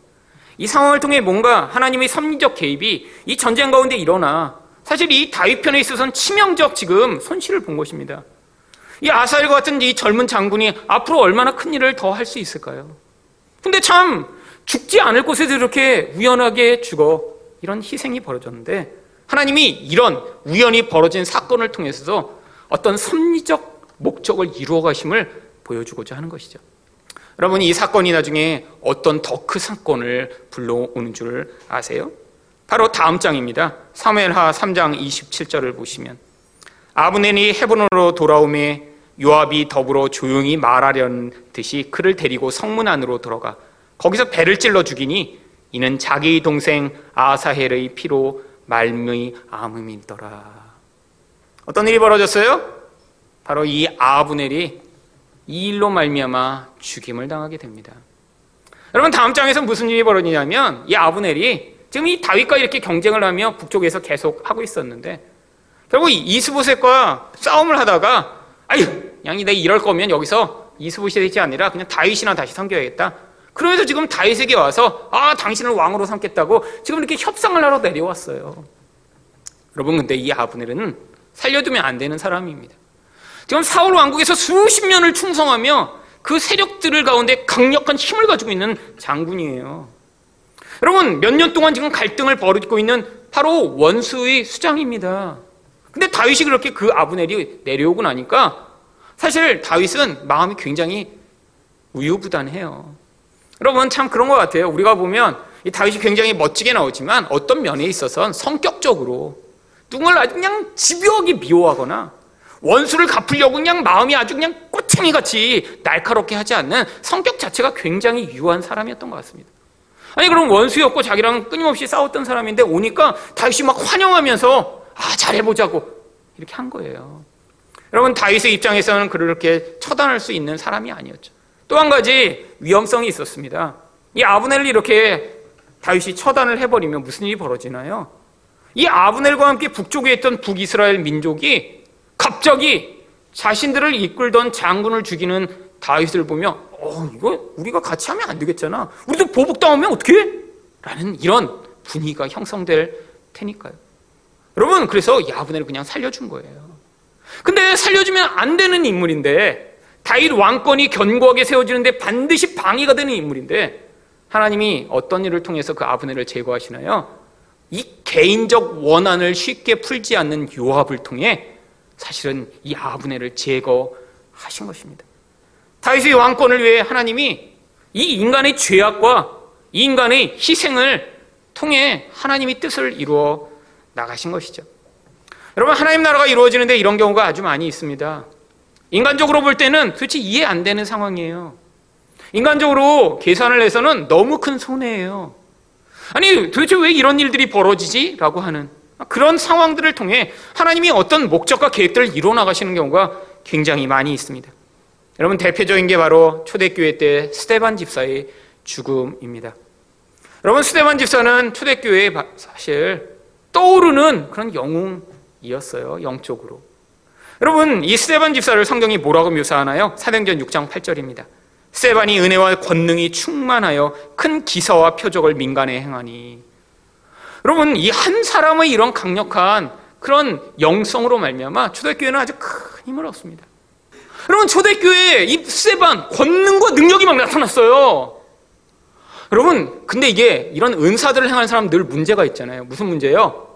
이 상황을 통해 뭔가 하나님의 섭리적 개입이 이 전쟁 가운데 일어나 사실 이 다윗 편에 있어서는 치명적 지금 손실을 본 것입니다. 이 아사엘과 같은 이 젊은 장군이 앞으로 얼마나 큰 일을 더 할 수 있을까요? 근데 참 죽지 않을 곳에서 이렇게 우연하게 죽어 이런 희생이 벌어졌는데 하나님이 이런 우연히 벌어진 사건을 통해서도 어떤 섭리적 목적을 이루어 가심을 보여주고자 하는 것이죠. 여러분 이 사건이 나중에 어떤 더 큰 사건을 불러오는 줄 아세요? 바로 다음 장입니다. 사무엘하 3장 27절을 보시면 아브넬이 헤브론으로 돌아오매 요압이 더불어 조용히 말하려는 듯이 그를 데리고 성문 안으로 들어가 거기서 배를 찔러 죽이니 이는 자기 동생 아사헬의 피로 말미 암음이 있더라. 어떤 일이 벌어졌어요? 바로 이 아브넬이 이 일로 말미암아 죽임을 당하게 됩니다. 여러분 다음 장에서 무슨 일이 벌어지냐면 이 아브넬이 지금 이 다윗과 이렇게 경쟁을 하며 북쪽에서 계속 하고 있었는데 결국 이스보셋과 싸움을 하다가 아유 양이 내가 이럴 거면 여기서 이스보셋이 아니라 그냥 다윗이나 다시 섬겨야겠다. 그러면서 지금 다윗에게 와서 아 당신을 왕으로 삼겠다고 지금 이렇게 협상을 하러 내려왔어요. 여러분 근데 이 아브넬은 살려두면 안 되는 사람입니다. 지금 사울 왕국에서 수십 년을 충성하며 그 세력들을 가운데 강력한 힘을 가지고 있는 장군이에요. 여러분 몇 년 동안 지금 갈등을 벌이고 있는 바로 원수의 수장입니다. 근데 다윗이 그렇게 그 아브넬이 내려오고 나니까 사실 다윗은 마음이 굉장히 우유부단해요. 여러분 참 그런 것 같아요. 우리가 보면 이 다윗이 굉장히 멋지게 나오지만 어떤 면에 있어서는 성격적으로 누군가를 아주 그냥 집요하게 미워하거나 원수를 갚으려고 그냥 마음이 아주 그냥 꼬챙이 같이 날카롭게 하지 않는 성격 자체가 굉장히 유한 사람이었던 것 같습니다. 아니 그럼 원수였고 자기랑 끊임없이 싸웠던 사람인데 오니까 다윗이 막 환영하면서 아 잘해보자고 이렇게 한 거예요. 여러분 다윗의 입장에서는 그렇게 처단할 수 있는 사람이 아니었죠. 또 한 가지 위험성이 있었습니다. 이 아브넬을 이렇게 다윗이 처단을 해버리면 무슨 일이 벌어지나요? 이 아브넬과 함께 북쪽에 있던 북이스라엘 민족이 갑자기 자신들을 이끌던 장군을 죽이는 다윗을 보며 어 이거 우리가 같이 하면 안 되겠잖아. 우리도 보복당하면 어떻게? 라는 이런 분위기가 형성될 테니까요. 여러분 그래서 이 아브넬을 그냥 살려준 거예요. 근데 살려주면 안 되는 인물인데 다윗 왕권이 견고하게 세워지는데 반드시 방해가 되는 인물인데 하나님이 어떤 일을 통해서 그 아브넬을 제거하시나요? 이 개인적 원한을 쉽게 풀지 않는 요압을 통해 사실은 이 아브넬을 제거하신 것입니다. 다윗의 왕권을 위해 하나님이 이 인간의 죄악과 이 인간의 희생을 통해 하나님이 뜻을 이루어 나가신 것이죠. 여러분, 하나님 나라가 이루어지는데 이런 경우가 아주 많이 있습니다. 인간적으로 볼 때는 도대체 이해 안 되는 상황이에요. 인간적으로 계산을 해서는 너무 큰 손해예요. 아니, 도대체 왜 이런 일들이 벌어지지? 라고 하는 그런 상황들을 통해 하나님이 어떤 목적과 계획들을 이루어 나가시는 경우가 굉장히 많이 있습니다. 여러분, 대표적인 게 바로 초대교회 때 스테반 집사의 죽음입니다. 여러분, 스테반 집사는 초대교회에 사실 떠오르는 그런 영웅이었어요. 영적으로. 여러분, 이 스테반 집사를 성경이 뭐라고 묘사하나요? 사도행전 6장 8절입니다. 스테반이 은혜와 권능이 충만하여 큰 기사와 표적을 민간에 행하니. 여러분, 이 한 사람의 이런 강력한 그런 영성으로 말미암아 초대교회는 아주 큰 힘을 얻습니다. 여러분, 초대교회에 이 스테반 권능과 능력이 막 나타났어요. 여러분, 근데 이게 이런 은사들을 행하는 사람 늘 문제가 있잖아요. 무슨 문제예요?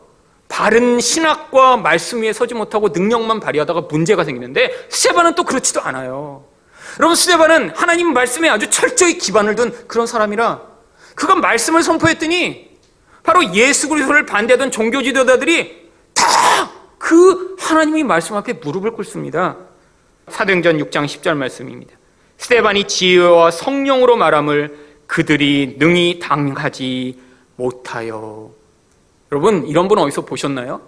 바른 신학과 말씀 위에 서지 못하고 능력만 발휘하다가 문제가 생기는데 스테반은 또 그렇지도 않아요. 여러분 스테반은 하나님 말씀에 아주 철저히 기반을 둔 그런 사람이라 그가 말씀을 선포했더니 바로 예수 그리스도를 반대하던 종교 지도자들이 다 그 하나님의 말씀 앞에 무릎을 꿇습니다. 사도행전 6장 10절 말씀입니다. 스테반이 지혜와 성령으로 말함을 그들이 능히 당하지 못하여 여러분 이런 분 어디서 보셨나요?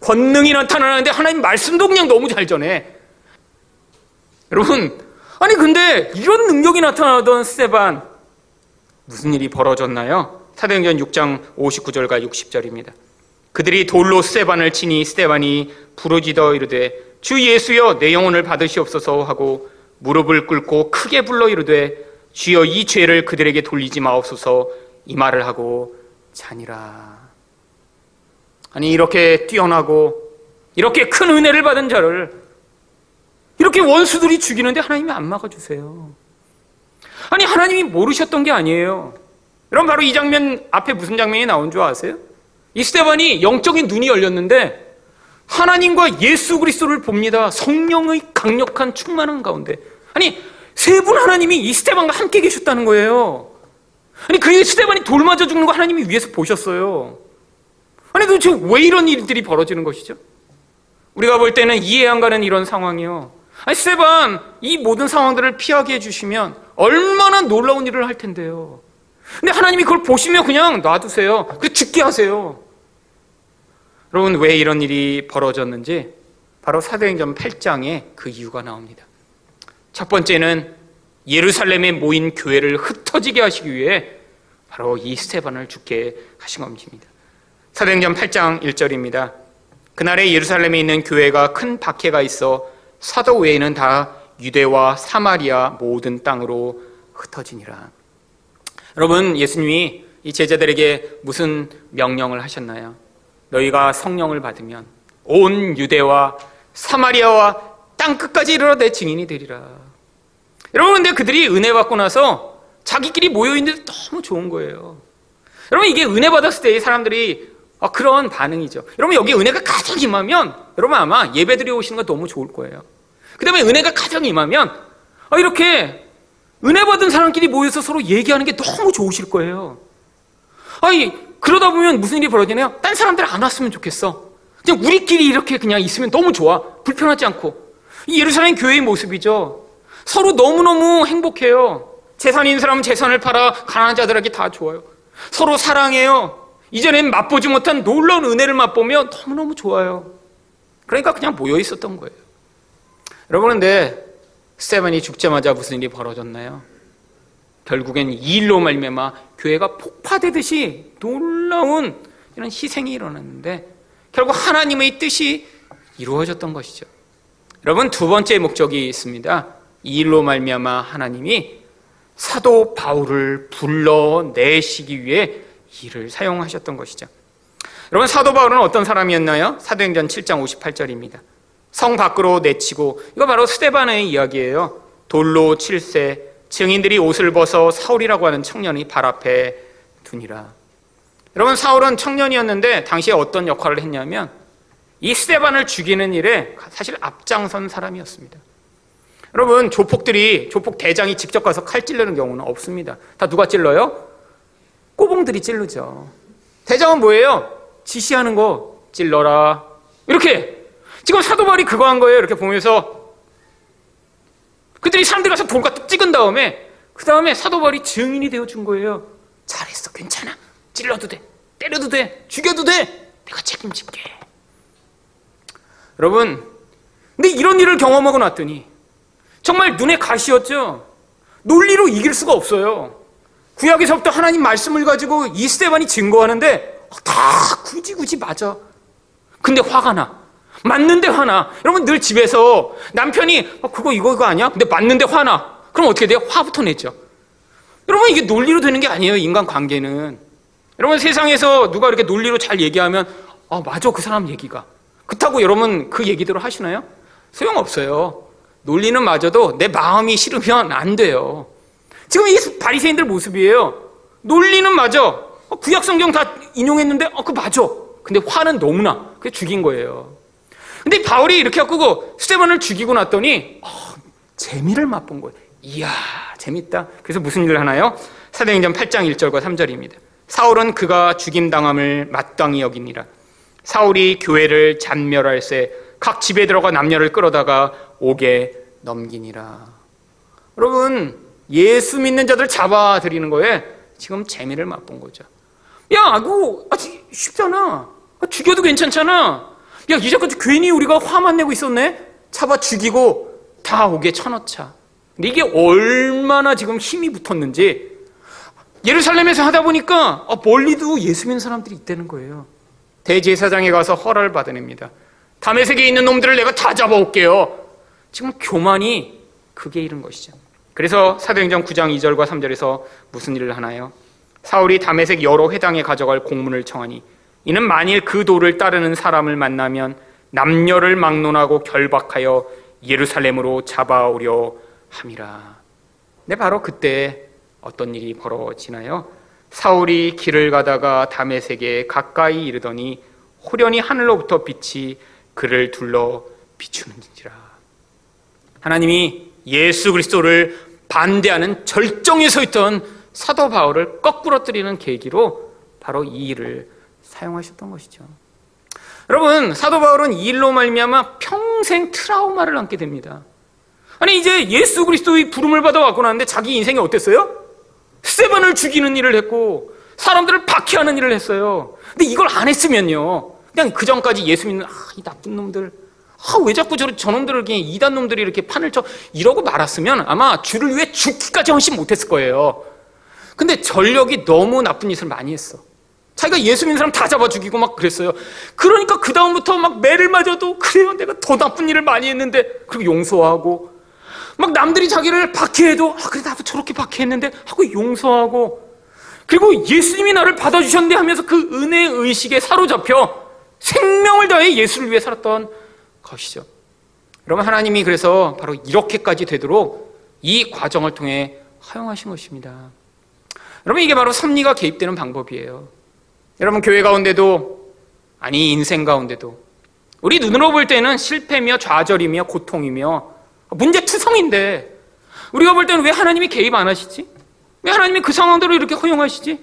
권능이 나타나는데 하나님 말씀도 그냥 너무 잘 전해. 여러분 아니 근데 이런 능력이 나타나던 스테반 무슨 일이 벌어졌나요? 사도행전 6장 59절과 60절입니다. 그들이 돌로 스테반을 치니 스테반이 부르짖어 이르되 주 예수여 내 영혼을 받으시옵소서 하고 무릎을 꿇고 크게 불러 이르되 주여 이 죄를 그들에게 돌리지 마옵소서 이 말을 하고 자니라. 아니 이렇게 뛰어나고 이렇게 큰 은혜를 받은 자를 이렇게 원수들이 죽이는데 하나님이 안 막아주세요. 아니 하나님이 모르셨던 게 아니에요. 여러분 바로 이 장면 앞에 무슨 장면이 나온 줄 아세요? 이 스테반이 영적인 눈이 열렸는데 하나님과 예수 그리스도를 봅니다. 성령의 강력한 충만한 가운데. 아니 세 분 하나님이 이 스테반과 함께 계셨다는 거예요. 아니 그 스테반이 돌 맞아 죽는 거 하나님이 위에서 보셨어요. 아니 도대체 왜 이런 일들이 벌어지는 것이죠? 우리가 볼 때는 이해 안 가는 이런 상황이요. 아니 스테반 이 모든 상황들을 피하게 해주시면 얼마나 놀라운 일을 할 텐데요. 근데 하나님이 그걸 보시면 그냥 놔두세요. 그 죽게 하세요. 여러분 왜 이런 일이 벌어졌는지 바로 사도행전 8장에 그 이유가 나옵니다. 첫 번째는 예루살렘에 모인 교회를 흩어지게 하시기 위해 바로 이 스테반을 죽게 하신 겁니다. 사도행전 8장 1절입니다. 그날에 예루살렘에 있는 교회가 큰 박해가 있어 사도 외에는 다 유대와 사마리아 모든 땅으로 흩어지니라. 여러분, 예수님이 이 제자들에게 무슨 명령을 하셨나요? 너희가 성령을 받으면 온 유대와 사마리아와 땅 끝까지 이르러 내 증인이 되리라. 여러분, 근데 그들이 은혜 받고 나서 자기끼리 모여있는데 너무 좋은 거예요. 여러분, 이게 은혜 받았을 때 사람들이 아, 그런 반응이죠. 여러분, 여기 은혜가 가장 임하면 여러분 아마 예배드리 오시는 거 너무 좋을 거예요. 그 다음에 은혜가 가장 임하면 아, 이렇게 은혜 받은 사람끼리 모여서 서로 얘기하는 게 너무 좋으실 거예요. 아니, 그러다 보면 무슨 일이 벌어지나요? 딴 사람들 안 왔으면 좋겠어. 그냥 우리끼리 이렇게 그냥 있으면 너무 좋아. 불편하지 않고. 이 예루살렘 교회의 모습이죠. 서로 너무너무 행복해요. 재산이 있는 사람은 재산을 팔아 가난한 자들에게 다 좋아요. 서로 사랑해요. 이전엔 맛보지 못한 놀라운 은혜를 맛보며 너무너무 좋아요. 그러니까 그냥 모여 있었던 거예요. 여러분, 근데 스테반이 죽자마자 무슨 일이 벌어졌나요? 결국엔 이 일로 말미암아 교회가 폭파되듯이 놀라운 이런 희생이 일어났는데 결국 하나님의 뜻이 이루어졌던 것이죠. 여러분 두 번째 목적이 있습니다. 이 일로 말미암아 하나님이 사도 바울을 불러내시기 위해 이를 사용하셨던 것이죠. 여러분 사도 바울은 어떤 사람이었나요? 사도행전 7장 58절입니다. 성 밖으로 내치고 이거 바로 스테반의 이야기예요. 돌로 칠세 증인들이 옷을 벗어 사울이라고 하는 청년이 발 앞에 두니라. 여러분 사울은 청년이었는데 당시에 어떤 역할을 했냐면 이 스테반을 죽이는 일에 사실 앞장선 사람이었습니다. 여러분, 조폭들이, 조폭 대장이 직접 가서 칼 찔르는 경우는 없습니다. 다 누가 찔러요? 꼬봉들이 찔르죠. 대장은 뭐예요? 지시하는 거 찔러라. 이렇게. 지금 사도발이 그거 한 거예요. 이렇게 보면서. 그들이 사람들 가서 돌 갖다 찍은 다음에, 그 다음에 사도발이 증인이 되어 준 거예요. 잘했어. 괜찮아. 찔러도 돼. 때려도 돼. 죽여도 돼. 내가 책임질게. 여러분, 근데 이런 일을 경험하고 났더니, 정말 눈에 가시였죠? 논리로 이길 수가 없어요. 구약에서부터 하나님 말씀을 가지고 이스테반이 증거하는데 다 굳이 굳이 맞아. 근데 화가 나. 맞는데 화나. 여러분 늘 집에서 남편이 어, 그거 이거 이거 아니야? 근데 맞는데 화나. 그럼 어떻게 돼요? 화부터 냈죠. 여러분 이게 논리로 되는 게 아니에요. 인간 관계는. 여러분 세상에서 누가 이렇게 논리로 잘 얘기하면 아 맞아 그 사람 얘기가. 그렇다고 여러분 그 얘기대로 하시나요? 소용없어요. 논리는 맞아도 내 마음이 싫으면 안 돼요. 지금 이 바리새인들 모습이에요. 논리는 맞아. 어, 구약 성경 다 인용했는데 어, 그 맞아. 근데 화는 너무나 그게 죽인 거예요. 근데 바울이 이렇게 하고 스테반을 죽이고 났더니 어, 재미를 맛본 거예요. 이야 재밌다. 그래서 무슨 일을 하나요? 사도행전 8장 1절과 3절입니다. 사울은 그가 죽임당함을 마땅히 여기니라. 사울이 교회를 잔멸할새 각 집에 들어가 남녀를 끌어다가 옥에 넘기니라. 여러분 예수 믿는 자들 잡아들이는 거에 지금 재미를 맛본 거죠. 야, 그거 아직 쉽잖아. 죽여도 괜찮잖아. 야, 이제까지 괜히 우리가 화만 내고 있었네? 잡아 죽이고 다 옥에 쳐넣자. 근데 이게 얼마나 지금 힘이 붙었는지 예루살렘에서 하다 보니까 어, 멀리도 예수 믿는 사람들이 있다는 거예요. 대제사장에 가서 허락을 받아냅니다. 담에색에 있는 놈들을 내가 다 잡아올게요. 지금 교만이 그게 이른 것이죠. 그래서 사도행전 9장 2절과 3절에서 무슨 일을 하나요? 사울이 담에색 여러 회당에 가져갈 공문을 청하니 이는 만일 그 도를 따르는 사람을 만나면 남녀를 막론하고 결박하여 예루살렘으로 잡아오려 함이라. 네, 바로 그때 어떤 일이 벌어지나요? 사울이 길을 가다가 담에색에 가까이 이르더니 호련히 하늘로부터 빛이 그를 둘러 비추는지라. 하나님이 예수 그리스도를 반대하는 절정에 서 있던 사도 바울을 거꾸로 뜨리는 계기로 바로 이 일을 사용하셨던 것이죠. 여러분, 사도 바울은 이 일로 말미암아 평생 트라우마를 안게 됩니다. 아니 이제 예수 그리스도의 부름을 받아 왔고 나는데 자기 인생이 어땠어요? 스테반을 죽이는 일을 했고 사람들을 박해하는 일을 했어요. 근데 이걸 안 했으면요. 그냥 그 전까지 예수 믿는 아, 이 나쁜 놈들 아, 왜 자꾸 저, 저놈들을 그냥 이단 놈들이 이렇게 판을 쳐 이러고 말았으면 아마 주를 위해 죽기까지 헌신 못했을 거예요. 근데 전력이 너무 나쁜 짓을 많이 했어. 자기가 예수 믿는 사람 다 잡아 죽이고 막 그랬어요. 그러니까 그 다음부터 막 매를 맞아도 그래요. 내가 더 나쁜 일을 많이 했는데 그리고 용서하고 막 남들이 자기를 박해해도 아 그래 나도 저렇게 박해했는데 하고 용서하고 그리고 예수님이 나를 받아주셨는데 하면서 그 은혜 의식에 사로잡혀 생명을 다해 예수를 위해 살았던 것이죠. 여러분 하나님이 그래서 바로 이렇게까지 되도록 이 과정을 통해 허용하신 것입니다. 여러분 이게 바로 섭리가 개입되는 방법이에요. 여러분 교회 가운데도 아니 인생 가운데도 우리 눈으로 볼 때는 실패며 좌절이며 고통이며 문제투성인데 우리가 볼 때는 왜 하나님이 개입 안 하시지? 왜 하나님이 그 상황대로 이렇게 허용하시지?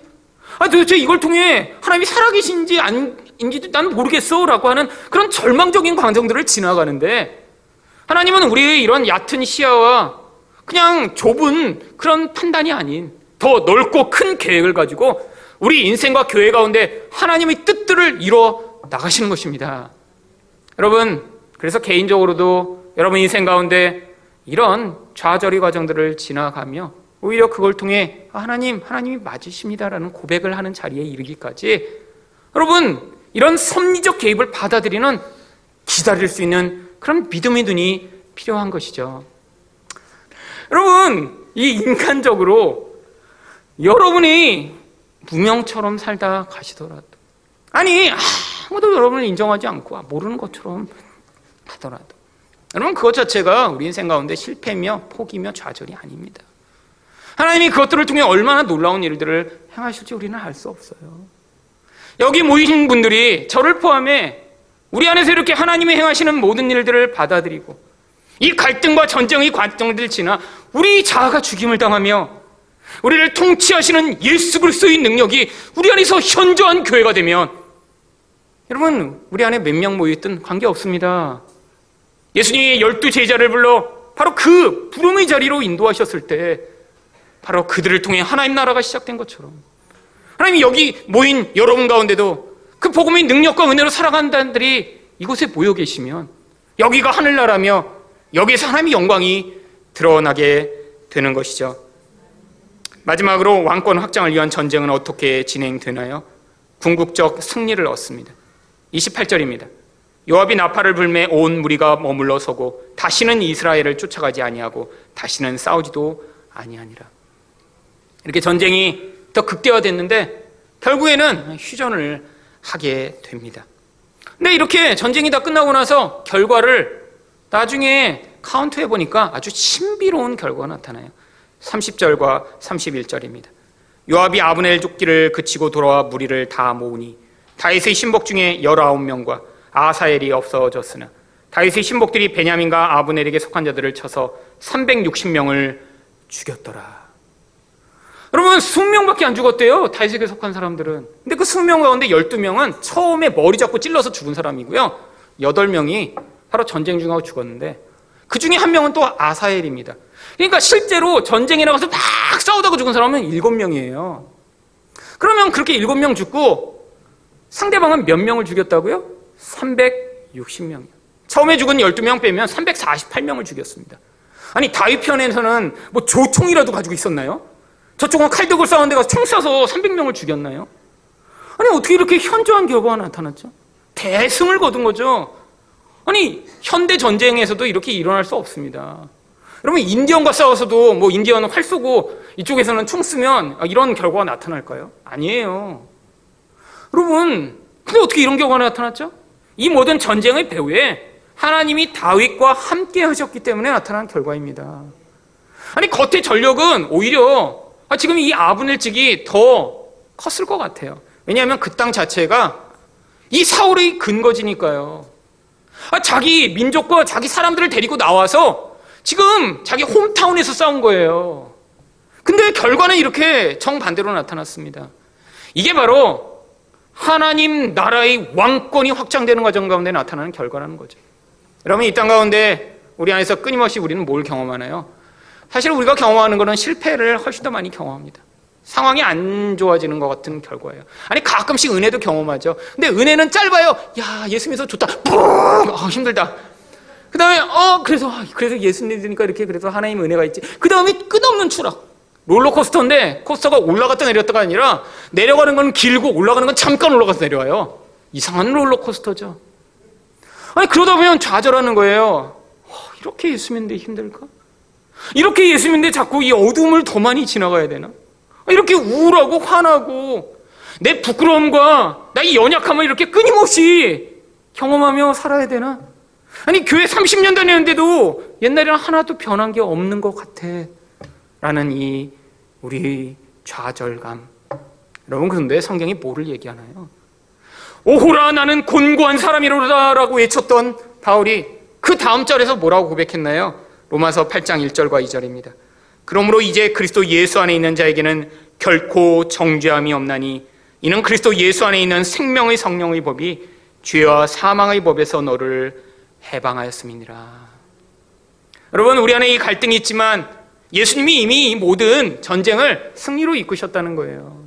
아 도대체 이걸 통해 하나님이 살아계신지 아닌지도 나는 모르겠어 라고 하는 그런 절망적인 과정들을 지나가는데 하나님은 우리의 이런 얕은 시야와 그냥 좁은 그런 판단이 아닌 더 넓고 큰 계획을 가지고 우리 인생과 교회 가운데 하나님의 뜻들을 이루어 나가시는 것입니다. 여러분, 그래서 개인적으로도 여러분 인생 가운데 이런 좌절의 과정들을 지나가며 오히려 그걸 통해 아, 하나님, 하나님이 맞으십니다라는 고백을 하는 자리에 이르기까지 여러분, 이런 섭리적 개입을 받아들이는 기다릴 수 있는 그런 믿음의 눈이 필요한 것이죠. 여러분, 이 인간적으로 여러분이 무명처럼 살다 가시더라도 아니 아무도 여러분을 인정하지 않고 모르는 것처럼 하더라도 여러분 그것 자체가 우리 인생 가운데 실패며 포기며 좌절이 아닙니다. 하나님이 그것들을 통해 얼마나 놀라운 일들을 행하실지 우리는 알 수 없어요. 여기 모이신 분들이 저를 포함해 우리 안에서 이렇게 하나님이 행하시는 모든 일들을 받아들이고 이 갈등과 전쟁의 과정들 지나 우리 자아가 죽임을 당하며 우리를 통치하시는 예수 그리스도의 능력이 우리 안에서 현저한 교회가 되면 여러분 우리 안에 몇 명 모여있든 관계 없습니다. 예수님이 열두 제자를 불러 바로 그 부름의 자리로 인도하셨을 때 바로 그들을 통해 하나님 나라가 시작된 것처럼 하나님이 여기 모인 여러분 가운데도 그 복음의 능력과 은혜로 살아가는 자들이 이곳에 모여 계시면 여기가 하늘나라며 여기에서 하나님의 영광이 드러나게 되는 것이죠. 마지막으로 왕권 확장을 위한 전쟁은 어떻게 진행되나요? 궁극적 승리를 얻습니다. 28절입니다. 요압이 나팔을 불매 온 무리가 머물러 서고 다시는 이스라엘을 쫓아가지 아니하고 다시는 싸우지도 아니하니라. 이렇게 전쟁이 더 극대화됐는데 결국에는 휴전을 하게 됩니다. 근데 이렇게 전쟁이 다 끝나고 나서 결과를 나중에 카운트해 보니까 아주 신비로운 결과가 나타나요. 30절과 31절입니다. 요압이 아브넬 쫓기를 그치고 돌아와 무리를 다 모으니 다윗의 신복 중에 19명과 아사엘이 없어졌으나 다윗의 신복들이 베냐민과 아브넬에게 속한 자들을 쳐서 360명을 죽였더라. 여러분 20명밖에 안 죽었대요. 다윗에게 속한 사람들은. 근데 그 20명 가운데 12명은 처음에 머리 잡고 찔러서 죽은 사람이고요. 8명이 바로 전쟁 중하고 죽었는데 그 중에 한 명은 또 아사엘입니다. 그러니까 실제로 전쟁에 나가서 막 싸우다가 죽은 사람은 7명이에요. 그러면 그렇게 7명 죽고 상대방은 몇 명을 죽였다고요? 360명이요. 처음에 죽은 12명 빼면 348명을 죽였습니다. 아니 다윗 편에서는 뭐 조총이라도 가지고 있었나요? 저쪽은 칼덕을 싸우는데 가서 총 쏴서 300명을 죽였나요? 아니 어떻게 이렇게 현저한 결과가 나타났죠? 대승을 거둔 거죠. 아니 현대 전쟁에서도 이렇게 일어날 수 없습니다. 여러분 인디언과 싸워서도 뭐 인디언은 활 쏘고 이쪽에서는 총 쓰면 이런 결과가 나타날까요? 아니에요. 여러분 근데 어떻게 이런 결과가 나타났죠? 이 모든 전쟁의 배후에 하나님이 다윗과 함께 하셨기 때문에 나타난 결과입니다. 아니 겉의 전력은 오히려 아, 지금 이 아브넬직이 더 컸을 것 같아요. 왜냐하면 그 땅 자체가 이 사울의 근거지니까요. 아, 자기 민족과 자기 사람들을 데리고 나와서 지금 자기 홈타운에서 싸운 거예요. 근데 결과는 이렇게 정반대로 나타났습니다. 이게 바로 하나님 나라의 왕권이 확장되는 과정 가운데 나타나는 결과라는 거죠. 여러분, 이 땅 가운데 우리 안에서 끊임없이 우리는 뭘 경험하나요? 사실 우리가 경험하는 것은 실패를 훨씬 더 많이 경험합니다. 상황이 안 좋아지는 것 같은 결과예요. 아니 가끔씩 은혜도 경험하죠. 근데 은혜는 짧아요. 야 예수 믿어서 좋다. 뿡! 어, 힘들다. 그 다음에 어 그래서 그래서 예수 믿으니까 이렇게 그래서 하나님 은혜가 있지. 그 다음에 끝없는 추락. 롤러코스터인데 코스터가 올라갔다 내렸다가 아니라 내려가는 건 길고 올라가는 건 잠깐 올라가서 내려와요. 이상한 롤러코스터죠. 아니 그러다 보면 좌절하는 거예요. 어, 이렇게 예수 믿는데 힘들까? 이렇게 예수 믿는데 자꾸 이 어둠을 더 많이 지나가야 되나? 이렇게 우울하고 화나고 내 부끄러움과 나의 연약함을 이렇게 끊임없이 경험하며 살아야 되나? 아니 교회 30년 다녔는데도 옛날에는 하나도 변한 게 없는 것 같아 라는 이 우리 좌절감 여러분 그런데 성경이 뭐를 얘기하나요? 오호라 나는 곤고한 사람이로다 라고 외쳤던 바울이 그 다음 절에서 뭐라고 고백했나요? 로마서 8장 1절과 2절입니다. 그러므로 이제 그리스도 예수 안에 있는 자에게는 결코 정죄함이 없나니 이는 그리스도 예수 안에 있는 생명의 성령의 법이 죄와 사망의 법에서 너를 해방하였음이니라. 여러분 우리 안에 이 갈등이 있지만 예수님이 이미 이 모든 전쟁을 승리로 이끄셨다는 거예요.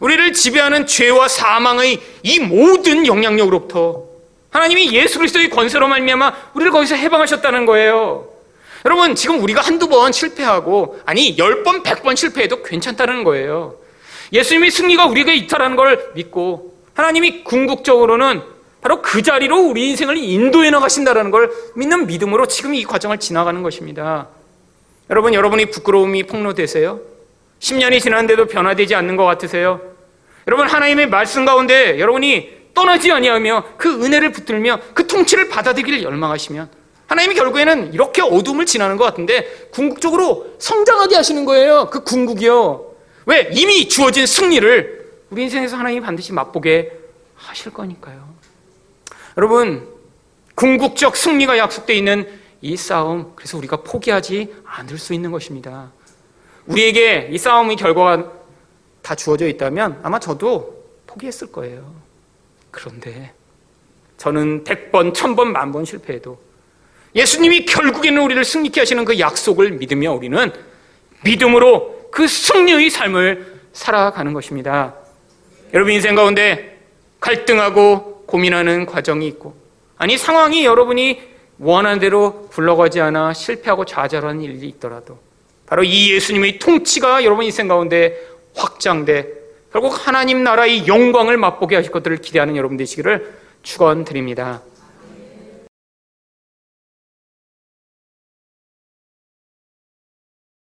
우리를 지배하는 죄와 사망의 이 모든 영향력으로부터 하나님이 예수 그리스도의 권세로 말미암아 우리를 거기서 해방하셨다는 거예요. 여러분, 지금 우리가 한두 번 실패하고, 아니, 열 번, 백 번 실패해도 괜찮다는 거예요. 예수님의 승리가 우리에게 있다는 걸 믿고, 하나님이 궁극적으로는 바로 그 자리로 우리 인생을 인도해 나가신다는 걸 믿는 믿음으로 지금 이 과정을 지나가는 것입니다. 여러분, 여러분이 부끄러움이 폭로되세요? 10년이 지났는데도 변화되지 않는 것 같으세요? 여러분, 하나님의 말씀 가운데 여러분이 떠나지 아니하며 그 은혜를 붙들며 그 통치를 받아들이기를 열망하시면 하나님이 결국에는 이렇게 어둠을 지나는 것 같은데 궁극적으로 성장하게 하시는 거예요. 그 궁극이요. 왜? 이미 주어진 승리를 우리 인생에서 하나님이 반드시 맛보게 하실 거니까요. 여러분, 궁극적 승리가 약속되어 있는 이 싸움, 그래서 우리가 포기하지 않을 수 있는 것입니다. 우리에게 이 싸움의 결과가 다 주어져 있다면 아마 저도 포기했을 거예요. 그런데 저는 100번, 1000번, 만번 실패해도 예수님이 결국에는 우리를 승리케 하시는 그 약속을 믿으며 우리는 믿음으로 그 승리의 삶을 살아가는 것입니다. 여러분 인생 가운데 갈등하고 고민하는 과정이 있고 아니 상황이 여러분이 원하는 대로 굴러가지 않아 실패하고 좌절하는 일이 있더라도 바로 이 예수님의 통치가 여러분 인생 가운데 확장돼 결국 하나님 나라의 영광을 맛보게 하실 것들을 기대하는 여러분 되시기를 축원드립니다.